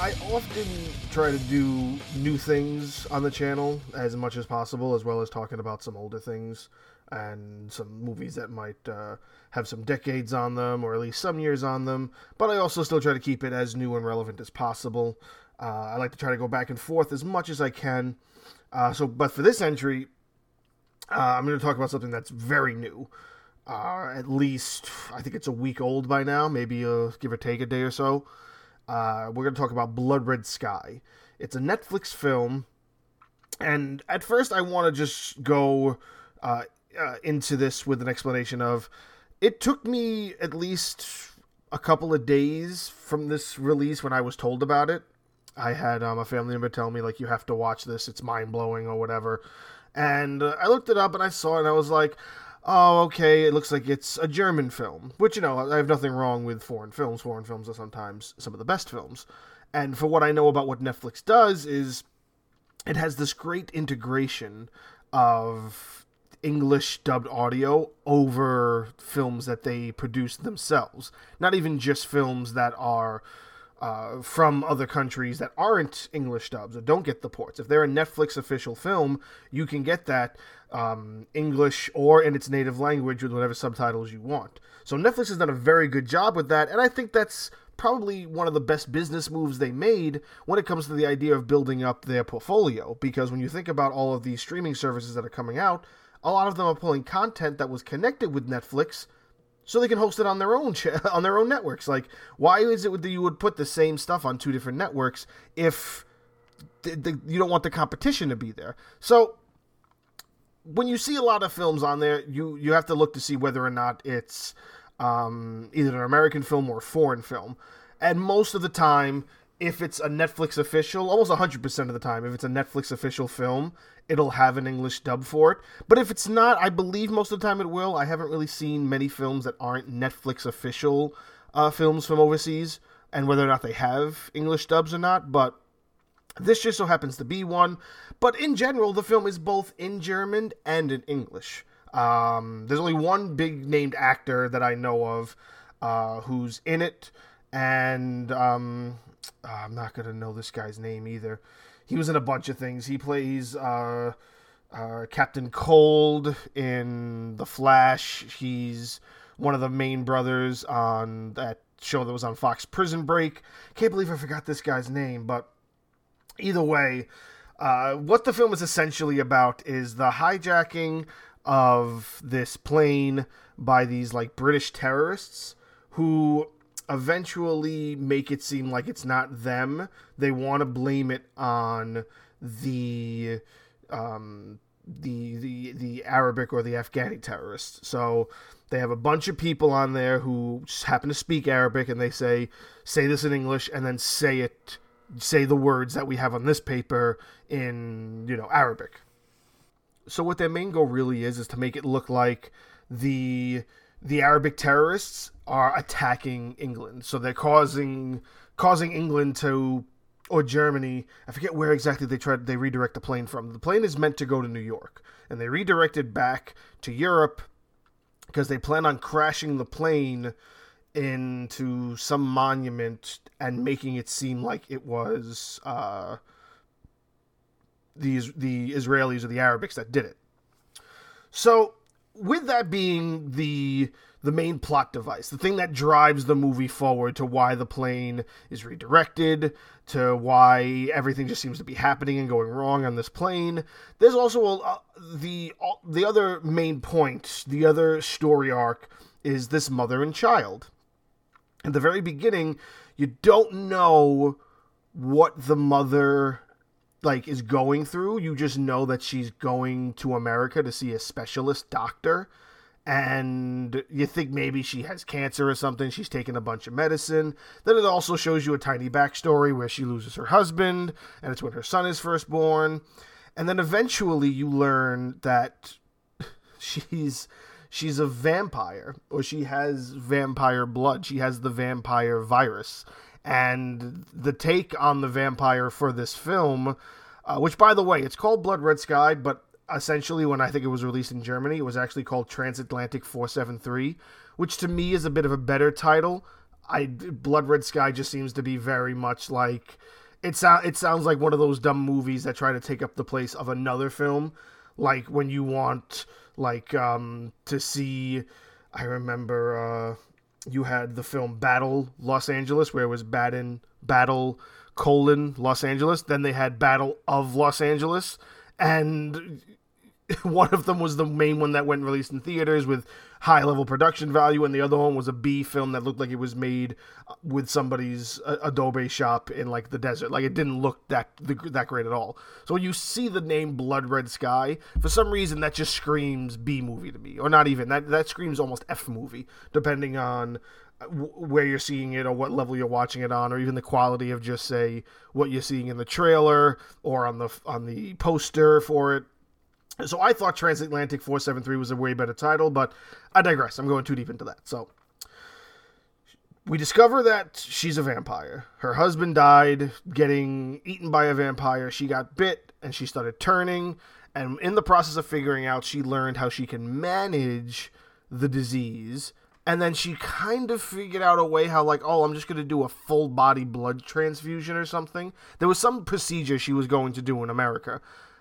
I often try to do new things on the channel as much as possible, as well as talking about some older things and some movies that might uh, have some decades on them or at least some years on them. But I also still try to keep it as new and relevant as possible. Uh, I like to try to go back and forth as much as I can. Uh, so, but for this entry, uh, I'm going to talk about something that's very new. Uh, at least, I think it's a week old by now, maybe uh, give or take a day or so. Uh, we're going to talk about Blood Red Sky. It's a Netflix film, and at first, I want to just go uh, uh, into this with an explanation of it took me at least a couple of days from this release when I was told about it. I had um, a family member tell me like you have to watch this; it's mind blowing or whatever. And uh, I looked it up and I saw it and I was like, oh, okay, it looks like it's a German film. Which, you know, I have nothing wrong with foreign films. Foreign films are sometimes some of the best films. And for what I know about what Netflix does, is it has this great integration of English dubbed audio over films that they produce themselves. Not even just films that are uh, from other countries that aren't English dubs or don't get the ports. If they're a Netflix official film, you can get that um, English or in its native language with whatever subtitles you want. So Netflix has done a very good job with that, and I think that's probably one of the best business moves they made when it comes to the idea of building up their portfolio. Because when you think about all of these streaming services that are coming out, a lot of them are pulling content that was connected with Netflix so they can host it on their own on their own networks. Like, why is it that you would put the same stuff on two different networks if you don't want the competition to be there? So when you see a lot of films on there, you you have to look to see whether or not it's um, either an American film or a foreign film. And most of the time, if it's a Netflix official, almost 100% of the time, if it's a Netflix official film, it'll have an English dub for it. But if it's not, I believe most of the time it will. I haven't really seen many films that aren't Netflix official uh, films from overseas, and whether or not they have English dubs or not. But this just so happens to be one. But in general, the film is both in German and in English. Um, there's only one big named actor that I know of uh, who's in it, and um, uh, I'm not gonna know this guy's name either. He was in a bunch of things. He plays uh, uh, Captain Cold in The Flash. He's one of the main brothers on that show that was on Fox, Prison Break. Can't believe I forgot this guy's name, but either way, uh, what the film is essentially about is the hijacking of this plane by these like British terrorists who eventually make it seem like it's not them. They want to blame it on the um, the the the Arabic or the Afghani terrorists. So they have a bunch of people on there who just happen to speak Arabic, and they say say this in English, and then say it say the words that we have on this paper in you know Arabic. So what their main goal really is is to make it look like the the Arabic terrorists are attacking England. So they're causing causing England to or Germany. I forget where exactly they tried they redirect the plane from. The plane is meant to go to New York, and they redirected back to Europe because they plan on crashing the plane into some monument and making it seem like it was uh, the the Israelis or the Arabics that did it. So, with that being the the main plot device, the thing that drives the movie forward to why the plane is redirected, to why everything just seems to be happening and going wrong on this plane. There's also a, uh, the uh, the other main point, the other story arc is this mother and child. At the very beginning, you don't know what the mother like is going through. You just know that she's going to America to see a specialist doctor and you think maybe she has cancer or something. She's taking a bunch of medicine. Then it also shows you a tiny backstory where she loses her husband, and it's when her son is first born. And then eventually you learn that she's she's a vampire, or she has vampire blood. She has the vampire virus. And the take on the vampire for this film, uh, which by the way, it's called Blood Red Sky, but essentially when I think it was released in Germany, it was actually called Transatlantic 473, which to me is a bit of a better title. I Blood Red Sky just seems to be very much like it sound it sounds like one of those dumb movies that try to take up the place of another film. Like when you want like um to see I remember uh you had the film Battle Los Angeles where it was Baden Battle colon Los Angeles. Then they had Battle of Los Angeles. And one of them was the main one that went released in theaters with high level production value, and the other one was a B film that looked like it was made uh, with somebody's uh, Adobe shop in like the desert. Like it didn't look that that great at all. So when you see the name Blood Red Sky, for some reason that just screams B movie to me, or not even that. That screams almost F movie, depending on uh, where you're seeing it or what level you're watching it on or even the quality of just say what you're seeing in the trailer or on the on the poster for it so I thought Transatlantic 473 was a way better title, but I digress. I'm going too deep into that. So we discover that she's a vampire. Her husband died getting eaten by a vampire. She got bit and she started turning. And in the process of figuring out, she learned how she can manage the disease. And then she kind of figured out a way how, like, oh, I'm just going to do a full body blood transfusion or something. There was some procedure she was going to do in America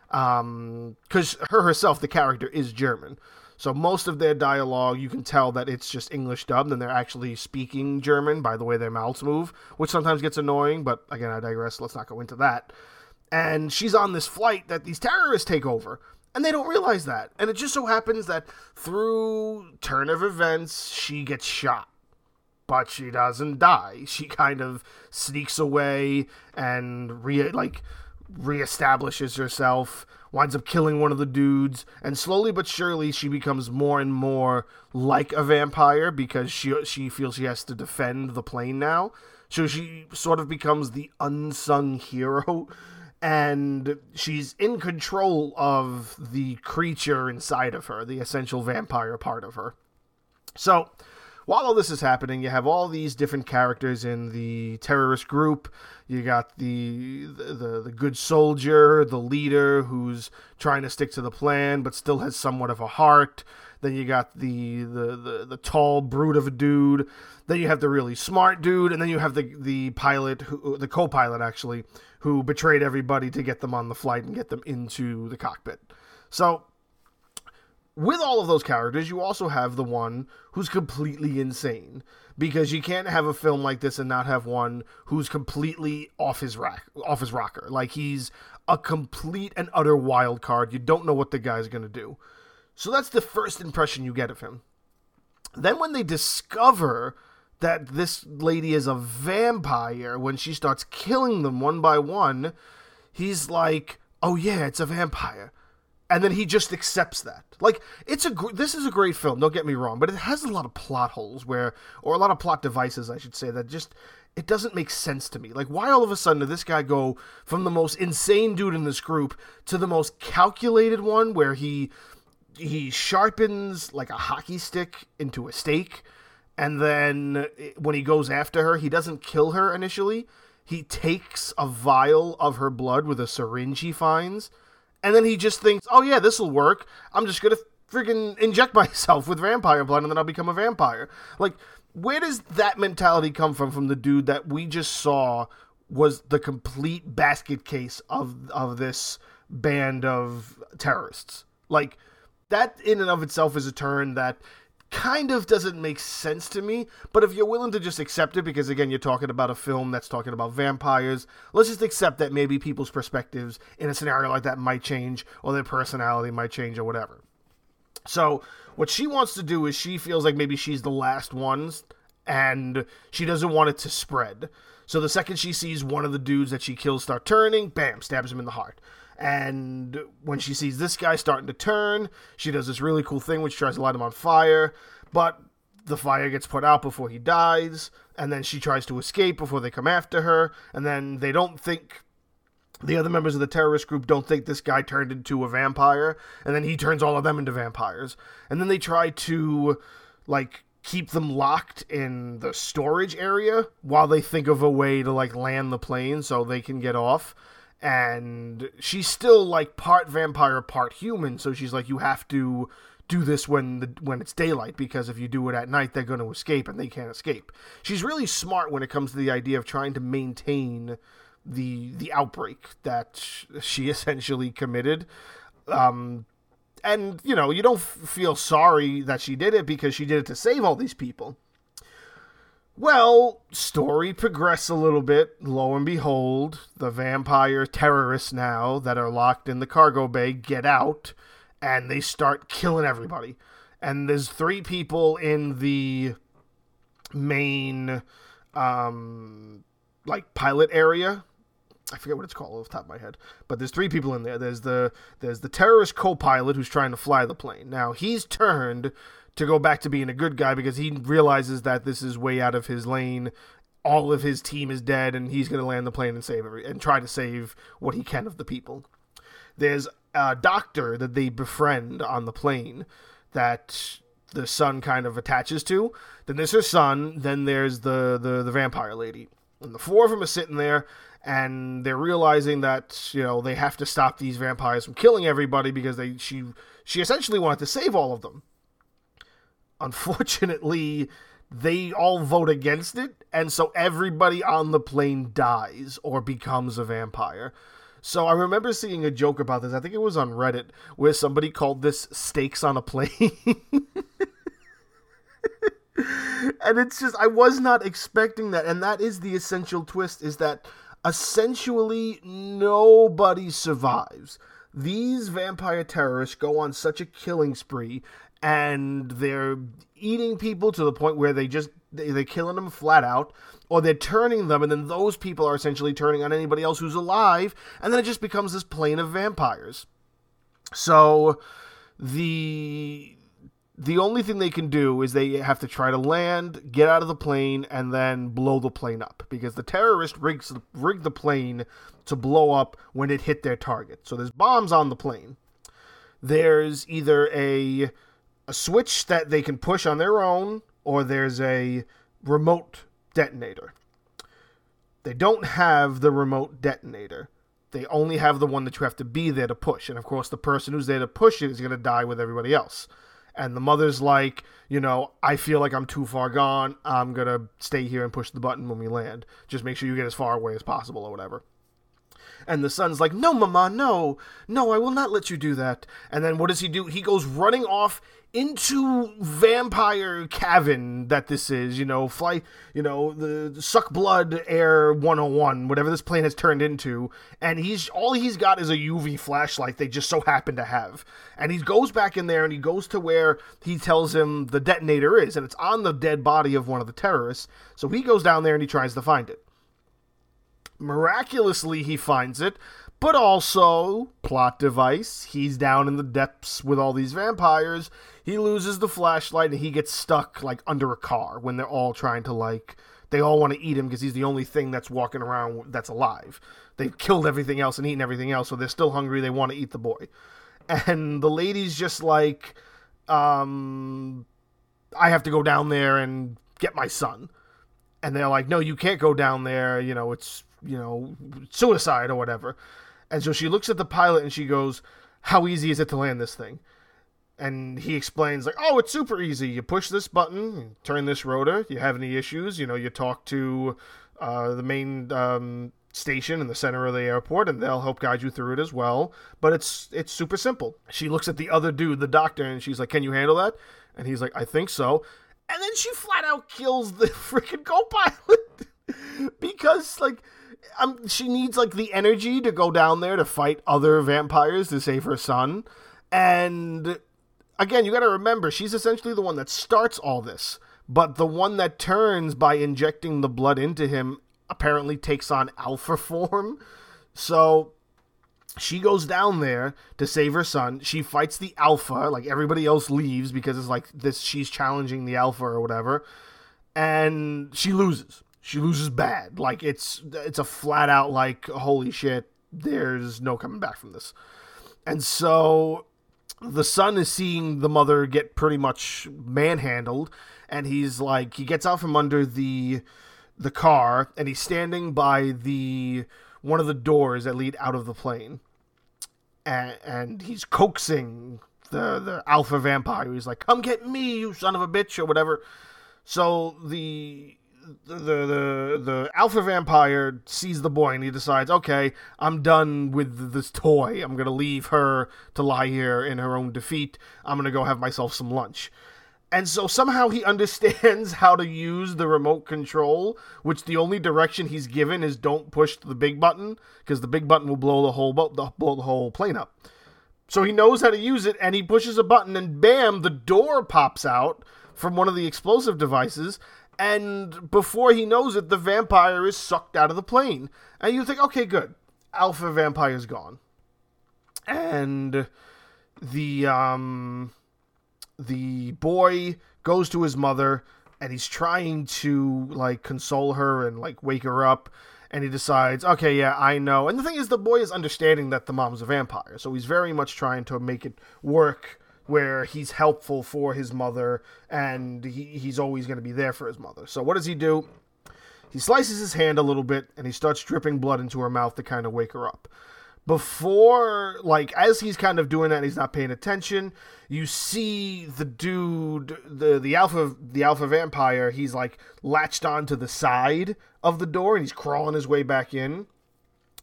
because um, her herself, the character, is German. So most of their dialogue, you can tell that it's just English dubbed, and they're actually speaking German by the way their mouths move, which sometimes gets annoying. But again, I digress. Let's not go into that. And she's on this flight that these terrorists take over, and they don't realize that. And it just so happens that through turn of events, she gets shot but she doesn't die. She kind of sneaks away and re like reestablishes herself, winds up killing one of the dudes, and slowly but surely she becomes more and more like a vampire because she she feels she has to defend the plane now. So she sort of becomes the unsung hero and she's in control of the creature inside of her, the essential vampire part of her. So, while all this is happening, you have all these different characters in the terrorist group. You got the, the the good soldier, the leader who's trying to stick to the plan but still has somewhat of a heart. Then you got the the the, the tall brute of a dude. Then you have the really smart dude, and then you have the the pilot, who, the co-pilot actually, who betrayed everybody to get them on the flight and get them into the cockpit. So with all of those characters, you also have the one who's completely insane because you can't have a film like this and not have one who's completely off his rack, off his rocker. Like he's a complete and utter wild card. You don't know what the guy's going to do. So that's the first impression you get of him. Then when they discover that this lady is a vampire when she starts killing them one by one, he's like, "Oh yeah, it's a vampire." And then he just accepts that. Like it's a gr- this is a great film. Don't get me wrong, but it has a lot of plot holes where, or a lot of plot devices, I should say, that just it doesn't make sense to me. Like why all of a sudden did this guy go from the most insane dude in this group to the most calculated one, where he he sharpens like a hockey stick into a stake, and then eh, when he goes after her, he doesn't kill her initially. He takes a vial of her blood with a syringe he finds and then he just thinks, "Oh yeah, this will work. I'm just gonna freaking inject myself with vampire blood, and then I'll become a vampire." Like, where does that mentality come from? From the dude that we just saw was the complete basket case of of this band of terrorists. Like that in and of itself is a turn that kind of doesn't make sense to me. But if you're willing to just accept it, because again, you're talking about a film that's talking about vampires, let's just accept that maybe people's perspectives in a scenario like that might change, or their personality might change, or whatever. So, what she wants to do is she feels like maybe she's the last ones, and she doesn't want it to spread. So, the second she sees one of the dudes that she kills start turning, bam, stabs him in the heart. And when she sees this guy starting to turn, she does this really cool thing which tries to light him on fire, but the fire gets put out before he dies, and then she tries to escape before they come after her, and then they don't think the other members of the terrorist group don't think this guy turned into a vampire, and then he turns all of them into vampires. And then they try to like keep them locked in the storage area while they think of a way to like land the plane so they can get off and she's still like part vampire, part human. So she's like, you have to do this when the when it's daylight because if you do it at night they're going to escape and they can't escape. She's really smart when it comes to the idea of trying to maintain the the outbreak that she essentially committed. Um, and you know you don't f- feel sorry that she did it because she did it to save all these people. Well, story progress a little bit. Lo and behold, the vampire terrorists now that are locked in the cargo bay get out and they start killing everybody. And there's three people in the main um like pilot area. I forget what it's called off the top of my head. But there's three people in there. There's the there's the terrorist co-pilot who's trying to fly the plane. Now, he's turned to go back to being a good guy because he realizes that this is way out of his lane. All of his team is dead, and he's going to land the plane and save every, and try to save what he can of the people. There's a doctor that they befriend on the plane that the son kind of attaches to. Then there's her son. Then there's the the, the vampire lady, and the four of them are sitting there, and they're realizing that you know they have to stop these vampires from killing everybody because they she she essentially wanted to save all of them unfortunately, they all vote against it, and so everybody on the plane dies or becomes a vampire. So I remember seeing a joke about this. I think it was on Reddit where somebody called this stakes on a plane. and it's just I was not expecting that and that is the essential twist is that essentially nobody survives. These vampire terrorists go on such a killing spree and they're eating people to the point where they just they, they're killing them flat out or they're turning them and then those people are essentially turning on anybody else who's alive and then it just becomes this plane of vampires so the the only thing they can do is they have to try to land, get out of the plane, and then blow the plane up because the terrorist rigs rigged the plane to blow up when it hit their target. So there's bombs on the plane. There's either a a switch that they can push on their own, or there's a remote detonator. They don't have the remote detonator. They only have the one that you have to be there to push. And of course, the person who's there to push it is going to die with everybody else. And the mother's like, you know, I feel like I'm too far gone. I'm going to stay here and push the button when we land. Just make sure you get as far away as possible or whatever. And the son's like, No, Mama, no, no, I will not let you do that. And then what does he do? He goes running off into vampire cavern that this is, you know, fly, you know, the suck blood air 101, whatever this plane has turned into, and he's all he's got is a UV flashlight they just so happen to have. And he goes back in there and he goes to where he tells him the detonator is, and it's on the dead body of one of the terrorists. So he goes down there and he tries to find it. Miraculously, he finds it, but also plot device. He's down in the depths with all these vampires. He loses the flashlight and he gets stuck like under a car when they're all trying to like they all want to eat him because he's the only thing that's walking around that's alive. They've killed everything else and eaten everything else, so they're still hungry. They want to eat the boy. And the lady's just like, um, I have to go down there and get my son. And they're like, no, you can't go down there. You know, it's, you know, suicide or whatever. And so she looks at the pilot and she goes, How easy is it to land this thing? And he explains, like, oh, it's super easy. You push this button, turn this rotor. You have any issues, you know, you talk to uh, the main um, station in the center of the airport, and they'll help guide you through it as well. But it's it's super simple. She looks at the other dude, the doctor, and she's like, "Can you handle that?" And he's like, "I think so." And then she flat out kills the freaking co-pilot because, like, um, she needs like the energy to go down there to fight other vampires to save her son. And again, you got to remember she's essentially the one that starts all this, but the one that turns by injecting the blood into him apparently takes on alpha form. So she goes down there to save her son. She fights the alpha, like everybody else leaves because it's like this she's challenging the alpha or whatever. And she loses she loses bad. Like it's it's a flat out like holy shit, there's no coming back from this. And so the son is seeing the mother get pretty much manhandled and he's like he gets out from under the the car and he's standing by the one of the doors that lead out of the plane and, and he's coaxing the the alpha vampire. He's like, "Come get me, you son of a bitch," or whatever. So the the the the alpha vampire sees the boy and he decides, okay, I'm done with this toy. I'm gonna leave her to lie here in her own defeat. I'm gonna go have myself some lunch. And so somehow he understands how to use the remote control, which the only direction he's given is don't push the big button because the big button will blow the whole blow the whole plane up. So he knows how to use it and he pushes a button and bam, the door pops out from one of the explosive devices and before he knows it, the vampire is sucked out of the plane. And you think, okay, good. Alpha vampire's gone. And the um the boy goes to his mother and he's trying to like console her and like wake her up and he decides okay yeah i know and the thing is the boy is understanding that the mom's a vampire so he's very much trying to make it work where he's helpful for his mother and he, he's always going to be there for his mother. So what does he do? He slices his hand a little bit and he starts dripping blood into her mouth to kind of wake her up. Before, like, as he's kind of doing that, and he's not paying attention. You see the dude, the the alpha, the alpha vampire. He's like latched onto the side of the door and he's crawling his way back in.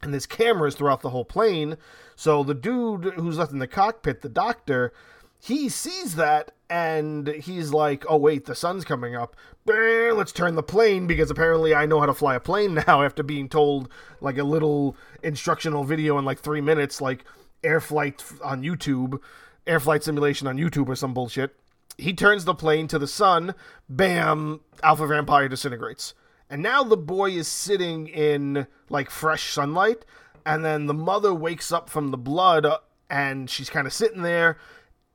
And there's cameras throughout the whole plane. So the dude who's left in the cockpit, the doctor, he sees that and he's like, "Oh wait, the sun's coming up. Let's turn the plane because apparently I know how to fly a plane now after being told like a little instructional video in like 3 minutes like air flight on YouTube, air flight simulation on YouTube or some bullshit." He turns the plane to the sun. Bam, Alpha Vampire disintegrates. And now the boy is sitting in like fresh sunlight and then the mother wakes up from the blood uh, and she's kind of sitting there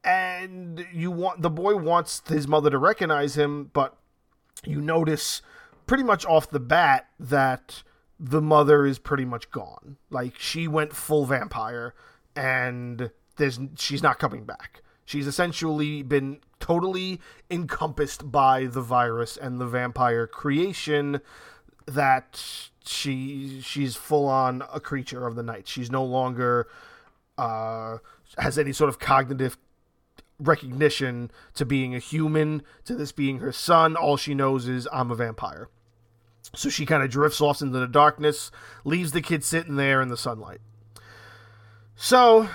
and you want the boy wants his mother to recognize him, but you notice pretty much off the bat that the mother is pretty much gone. Like she went full vampire and there's she's not coming back. She's essentially been totally encompassed by the virus and the vampire creation that she she's full on a creature of the night. She's no longer uh, has any sort of cognitive recognition to being a human, to this being her son. All she knows is I'm a vampire. So she kind of drifts off into the darkness, leaves the kid sitting there in the sunlight. So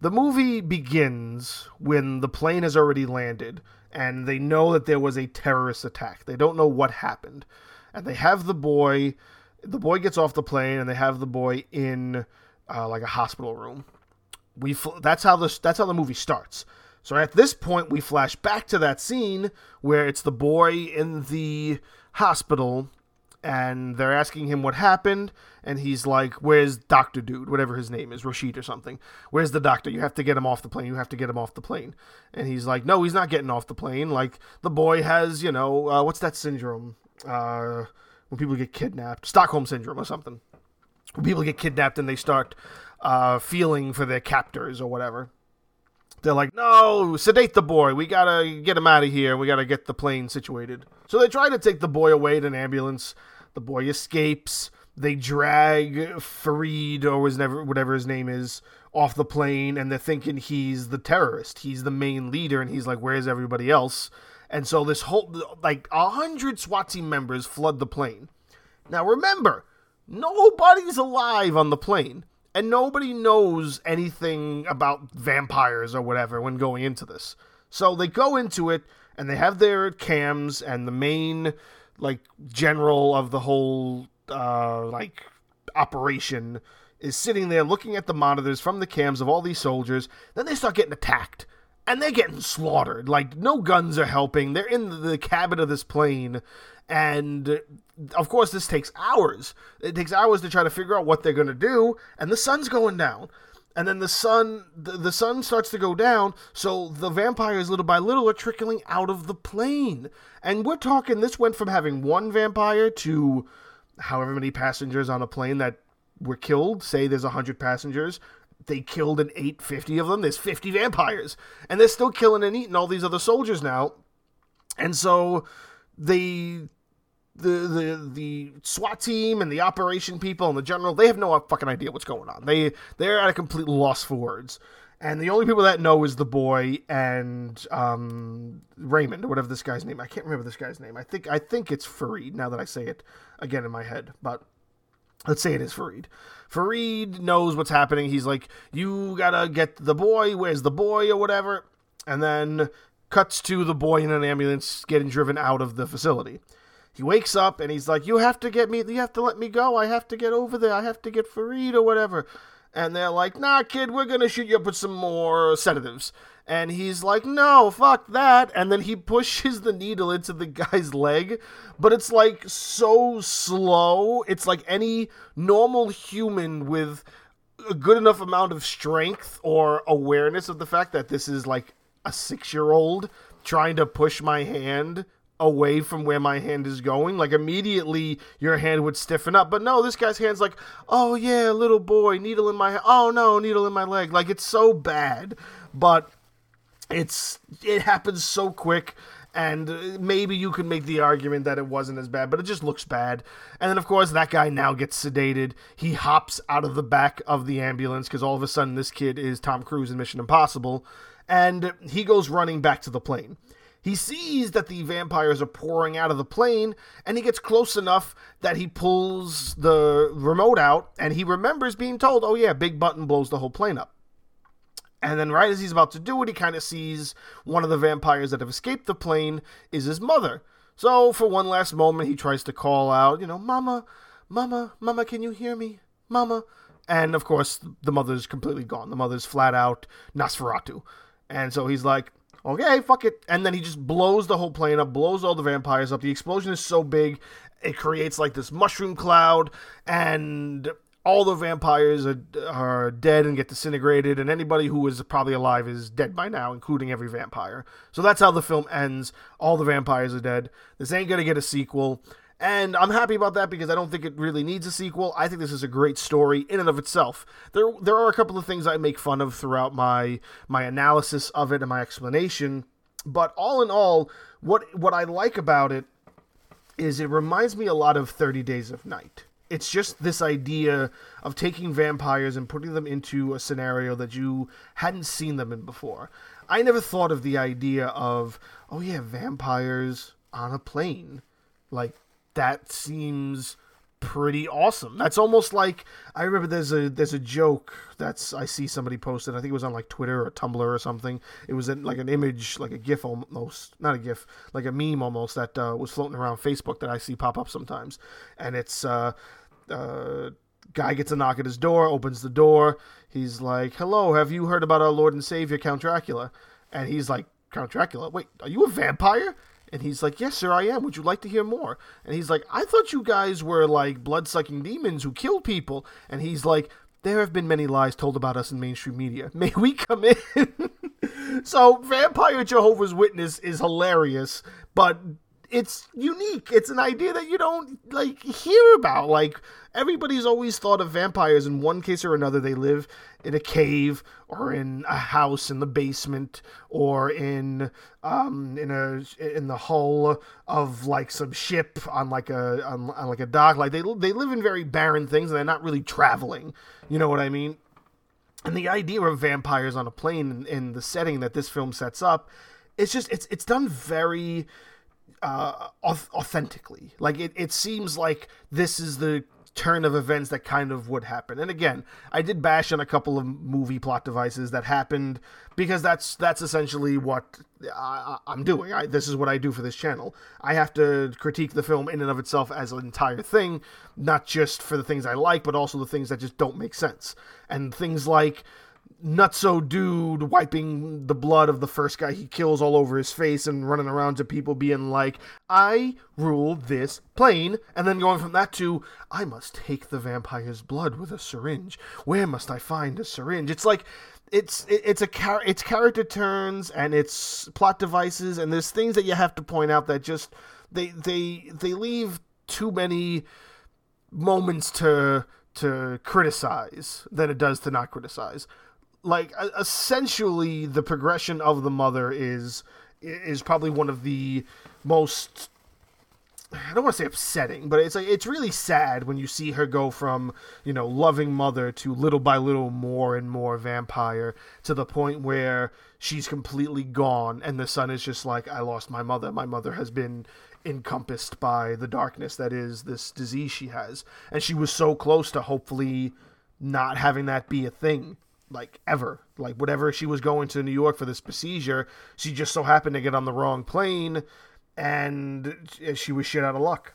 the movie begins when the plane has already landed and they know that there was a terrorist attack. They don't know what happened. And they have the boy, the boy gets off the plane and they have the boy in uh, like a hospital room. We that's how this that's how the movie starts. So at this point, we flash back to that scene where it's the boy in the hospital and they're asking him what happened and he's like where's dr dude? whatever his name is rashid or something. Where's the doctor? You have to get him off the plane. You have to get him off the plane. And he's like no he's not getting off the plane. Like the boy has you know uh, what's that syndrome uh, when people get kidnapped? Stockholm syndrome or something. When people get kidnapped and they start uh, feeling for their captors or whatever they're like, no, sedate the boy. We gotta get him out of here. We gotta get the plane situated. So they try to take the boy away in an ambulance. The boy escapes. They drag Farid or whatever his name is off the plane, and they're thinking he's the terrorist. He's the main leader, and he's like, where's everybody else? And so this whole like a hundred SWAT team members flood the plane. Now remember, nobody's alive on the plane and nobody knows anything about vampires or whatever when going into this. So they go into it and they have their cams and the main like general of the whole uh like operation is sitting there looking at the monitors from the cams of all these soldiers. Then they start getting attacked and they're getting slaughtered. Like no guns are helping. They're in the cabin of this plane and of course, this takes hours. It takes hours to try to figure out what they're going to do, and the sun's going down. And then the sun, the, the sun starts to go down, so the vampires, little by little, are trickling out of the plane. And we're talking, this went from having one vampire to however many passengers on a plane that were killed. Say there's 100 passengers. They killed an 850 of them. There's 50 vampires. And they're still killing and eating all these other soldiers now. And so they the the the SWAT team and the operation people and the general they have no fucking idea what's going on. They they're at a complete loss for words. And the only people that know is the boy and um, Raymond or whatever this guy's name. I can't remember this guy's name. I think I think it's Farid now that I say it again in my head. But let's say it is Farid. Farid knows what's happening. He's like, "You gotta get the boy. Where's the boy or whatever?" And then cuts to the boy in an ambulance getting driven out of the facility. He wakes up and he's like, "You have to get me. You have to let me go. I have to get over there. I have to get Farid or whatever." And they're like, nah, kid, we're gonna shoot you up with some more sedatives. And he's like, no, fuck that. And then he pushes the needle into the guy's leg, but it's like so slow. It's like any normal human with a good enough amount of strength or awareness of the fact that this is like a six year old trying to push my hand away from where my hand is going, like immediately your hand would stiffen up. But no, this guy's hand's like, oh yeah, little boy, needle in my. Oh no, needle in my leg. Like it's so bad, but it's it happens so quick. And uh, maybe you could make the argument that it wasn't as bad, but it just looks bad. And then, of course, that guy now gets sedated. He hops out of the back of the ambulance because all of a sudden this kid is Tom Cruise in Mission Impossible. And he goes running back to the plane. He sees that the vampires are pouring out of the plane, and he gets close enough that he pulls the remote out, and he remembers being told, oh, yeah, big button blows the whole plane up. And then, right as he's about to do it, he kind of sees one of the vampires that have escaped the plane is his mother. So, for one last moment, he tries to call out, you know, Mama, Mama, Mama, can you hear me? Mama. And of course, the mother's completely gone. The mother's flat out Nosferatu. And so he's like, okay, fuck it. And then he just blows the whole plane up, blows all the vampires up. The explosion is so big, it creates like this mushroom cloud, and all the vampires are, are dead and get disintegrated, and anybody who is probably alive is dead by now, including every vampire. So that's how the film ends. All the vampires are dead. This ain't gonna get a sequel. And I'm happy about that because I don't think it really needs a sequel. I think this is a great story in and of itself. There there are a couple of things I make fun of throughout my my analysis of it and my explanation, but all in all, what what I like about it is it reminds me a lot of 30 Days of Night. It's just this idea of taking vampires and putting them into a scenario that you hadn't seen them in before. I never thought of the idea of, oh yeah, vampires on a plane. Like that seems pretty awesome. That's almost like I remember there's a there's a joke that's I see somebody posted. I think it was on like Twitter or Tumblr or something. It was in, like an image, like a GIF almost, not a GIF, like a meme almost that uh, was floating around Facebook that I see pop up sometimes. And it's uh, uh, guy gets a knock at his door, opens the door. He's like, "Hello, have you heard about our Lord and Savior Count Dracula?" And he's like, "Count Dracula? Wait, are you a vampire?" And he's like, Yes, sir, I am. Would you like to hear more? And he's like, I thought you guys were like blood sucking demons who killed people. And he's like, There have been many lies told about us in mainstream media. May we come in? so, Vampire Jehovah's Witness is hilarious, but it's unique. It's an idea that you don't like hear about. Like everybody's always thought of vampires in one case or another. They live in a cave or in a house in the basement or in um in a in the hull of like some ship on like a on, on like a dock. Like they they live in very barren things and they're not really traveling. You know what I mean? And the idea of vampires on a plane in, in the setting that this film sets up, it's just it's it's done very uh, authentically. Like it, it seems like this is the turn of events that kind of would happen. And again, I did bash on a couple of movie plot devices that happened because that's that's essentially what I, am doing. I, this is what I do for this channel. I have to critique the film in and of itself as an entire thing, not just for the things I like, but also the things that just don't make sense. And things like nutso dude wiping the blood of the first guy he kills all over his face and running around to people being like, I rule this plane. And then going from that to, I must take the vampire's blood with a syringe. Where must I find a syringe? It's like, it's it's a char- it's character turns and it's plot devices and there's things that you have to point out that just they they they leave too many moments to to criticize than it does to not criticize like essentially the progression of the mother is is probably one of the most I don't want to say upsetting, but it's like it's really sad when you see her go from you know loving mother to little by little more and more vampire to the point where she's completely gone, and the son is just like, I lost my mother. My mother has been encompassed by the darkness that is this disease she has, and she was so close to hopefully not having that be a thing like ever. Like whatever she was going to New York for this procedure, she just so happened to get on the wrong plane and she was shit out of luck.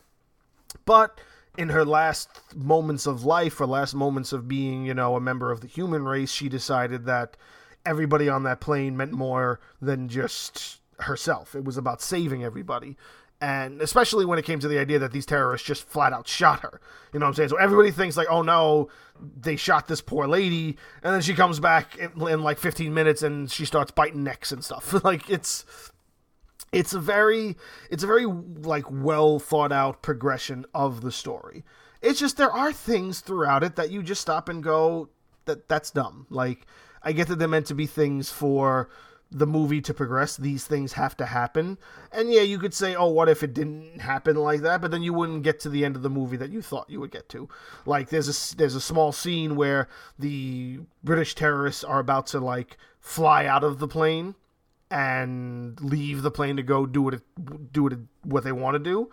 But in her last moments of life or last moments of being, you know, a member of the human race, she decided that everybody on that plane meant more than just herself. It was about saving everybody. And especially when it came to the idea that these terrorists just flat out shot her. You know what I'm saying? So everybody thinks, like, oh no, they shot this poor lady. And then she comes back in, in like 15 minutes and she starts biting necks and stuff. like, it's it's a very it's a very like well thought out progression of the story it's just there are things throughout it that you just stop and go that that's dumb like i get that they're meant to be things for the movie to progress these things have to happen. And yeah you could say oh what if it didn't happen like that? But then you wouldn't get to the end of the movie that you thought you would get to. Like there's a there's a small scene where the british terrorists are about to like fly out of the plane and leave the plane to go do what do what, what they want to do,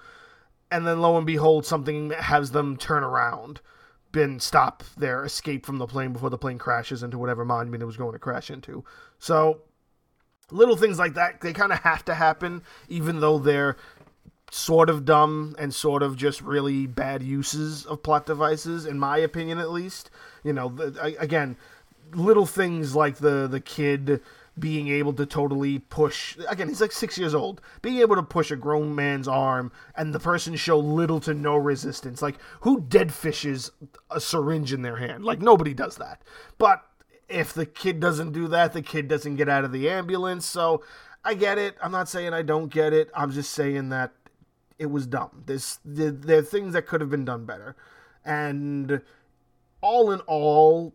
and then lo and behold, something has them turn around, and stop their escape from the plane before the plane crashes into whatever monument it was going to crash into. So little things like that they kind of have to happen, even though they're sort of dumb and sort of just really bad uses of plot devices, in my opinion, at least. You know, again, little things like the the kid being able to totally push again he's like six years old being able to push a grown man's arm and the person show little to no resistance. Like who dead fishes a syringe in their hand? Like nobody does that. But if the kid doesn't do that the kid doesn't get out of the ambulance. So i get it. I'm not saying i don't get it. I'm just saying that it was dumb. There's there, there are things that could have been done better. And all in all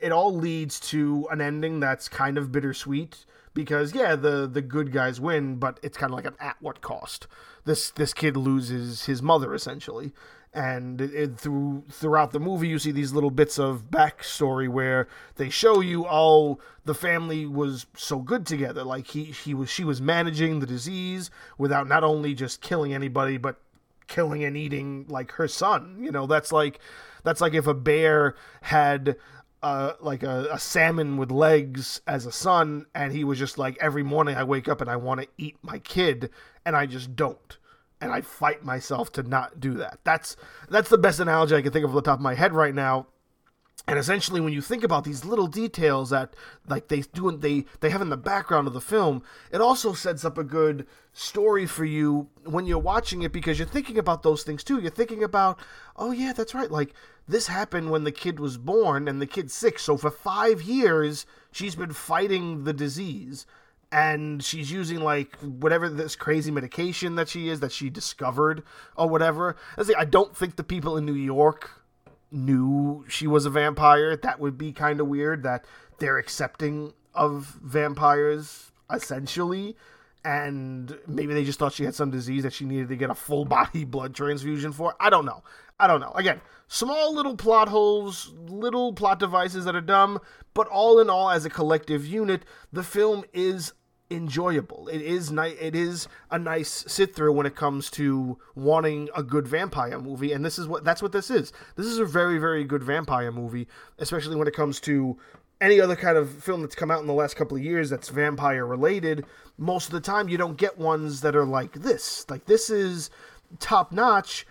it all leads to an ending that's kind of bittersweet because yeah, the the good guys win, but it's kind of like an at what cost. This this kid loses his mother essentially, and it, it, through throughout the movie you see these little bits of backstory where they show you oh the family was so good together, like he he was she was managing the disease without not only just killing anybody but killing and eating like her son. You know that's like that's like if a bear had uh, like a, a, salmon with legs as a son, and he was just like, every morning I wake up and I want to eat my kid, and I just don't, and I fight myself to not do that. That's that's the best analogy I can think of off the top of my head right now. And essentially, when you think about these little details that like they do, they they have in the background of the film, it also sets up a good story for you when you're watching it because you're thinking about those things too. You're thinking about, oh yeah, that's right, like this happened when the kid was born and the kid's sick. So for five years, she's been fighting the disease. And she's using like whatever this crazy medication that she is that she discovered or whatever. I, don't think the people in New York knew she was a vampire. That would be kind of weird that they're accepting of vampires essentially and maybe they just thought she had some disease that she needed to get a full body blood transfusion for. I don't know. I don't know. Again, small little plot holes, little plot devices that are dumb, but all in all, as a collective unit, the film is enjoyable. It is ni- It is a nice sit through when it comes to wanting a good vampire movie, and this is what that's what this is. This is a very very good vampire movie, especially when it comes to any other kind of film that's come out in the last couple of years that's vampire related. Most of the time, you don't get ones that are like this. Like this is top notch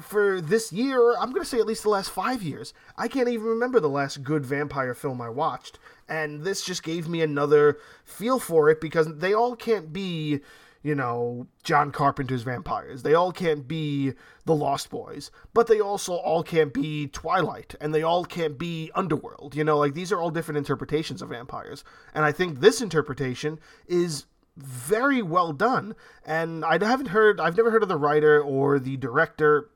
for this year, I'm going to say at least the last five years. I can't even remember the last good vampire film I watched. And this just gave me another feel for it because they all can't be, you know, John Carpenter's vampires. They all can't be The Lost Boys. But they also all can't be Twilight. And they all can't be Underworld. You know, like these are all different interpretations of vampires. And I think this interpretation is very well done. And I haven't heard, I've never heard of the writer or the director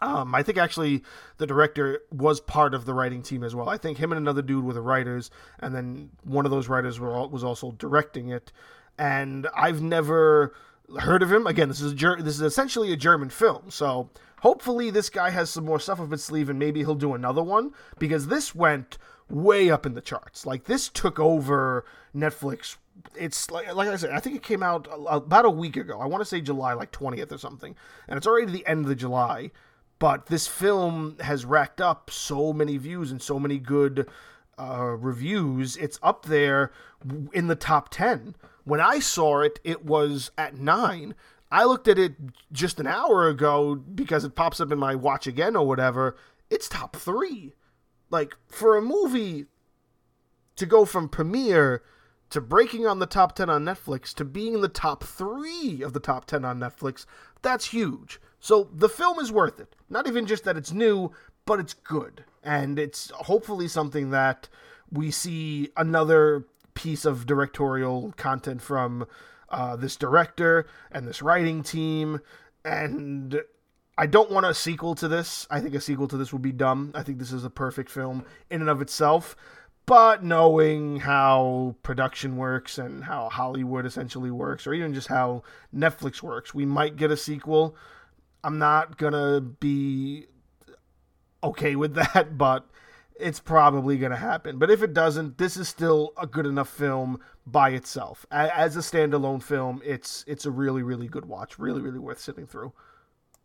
um, I think actually the director was part of the writing team as well. I think him and another dude were the writers, and then one of those writers all, was also directing it. And I've never heard of him. Again, this is a this is essentially a German film, so hopefully this guy has some more stuff up his sleeve, and maybe he'll do another one because this went way up in the charts. Like this took over Netflix. It's like like I said, I think it came out about a week ago. I want to say July like twentieth or something, and it's already the end of the July. But this film has racked up so many views and so many good uh, reviews. It's up there in the top ten. When I saw it, it was at nine. I looked at it just an hour ago because it pops up in my watch again or whatever. It's top three. Like, for a movie to go from premiere to breaking on the top 10 on Netflix to being in the top three of the top 10 on Netflix, that's huge. So the film is worth it. Not even just that it's new, but it's good. And it's hopefully something that we see another piece of directorial content from uh, this director and this writing team. And I don't want a sequel to this. I think a sequel to this would be dumb. I think this is a perfect film in and of itself. But knowing how production works and how Hollywood essentially works, or even just how Netflix works, we might get a sequel. I'm not gonna be okay with that, but it's probably going to happen. But if it doesn't, this is still a good enough film by itself. As a standalone film, it's it's a really really good watch, really really worth sitting through.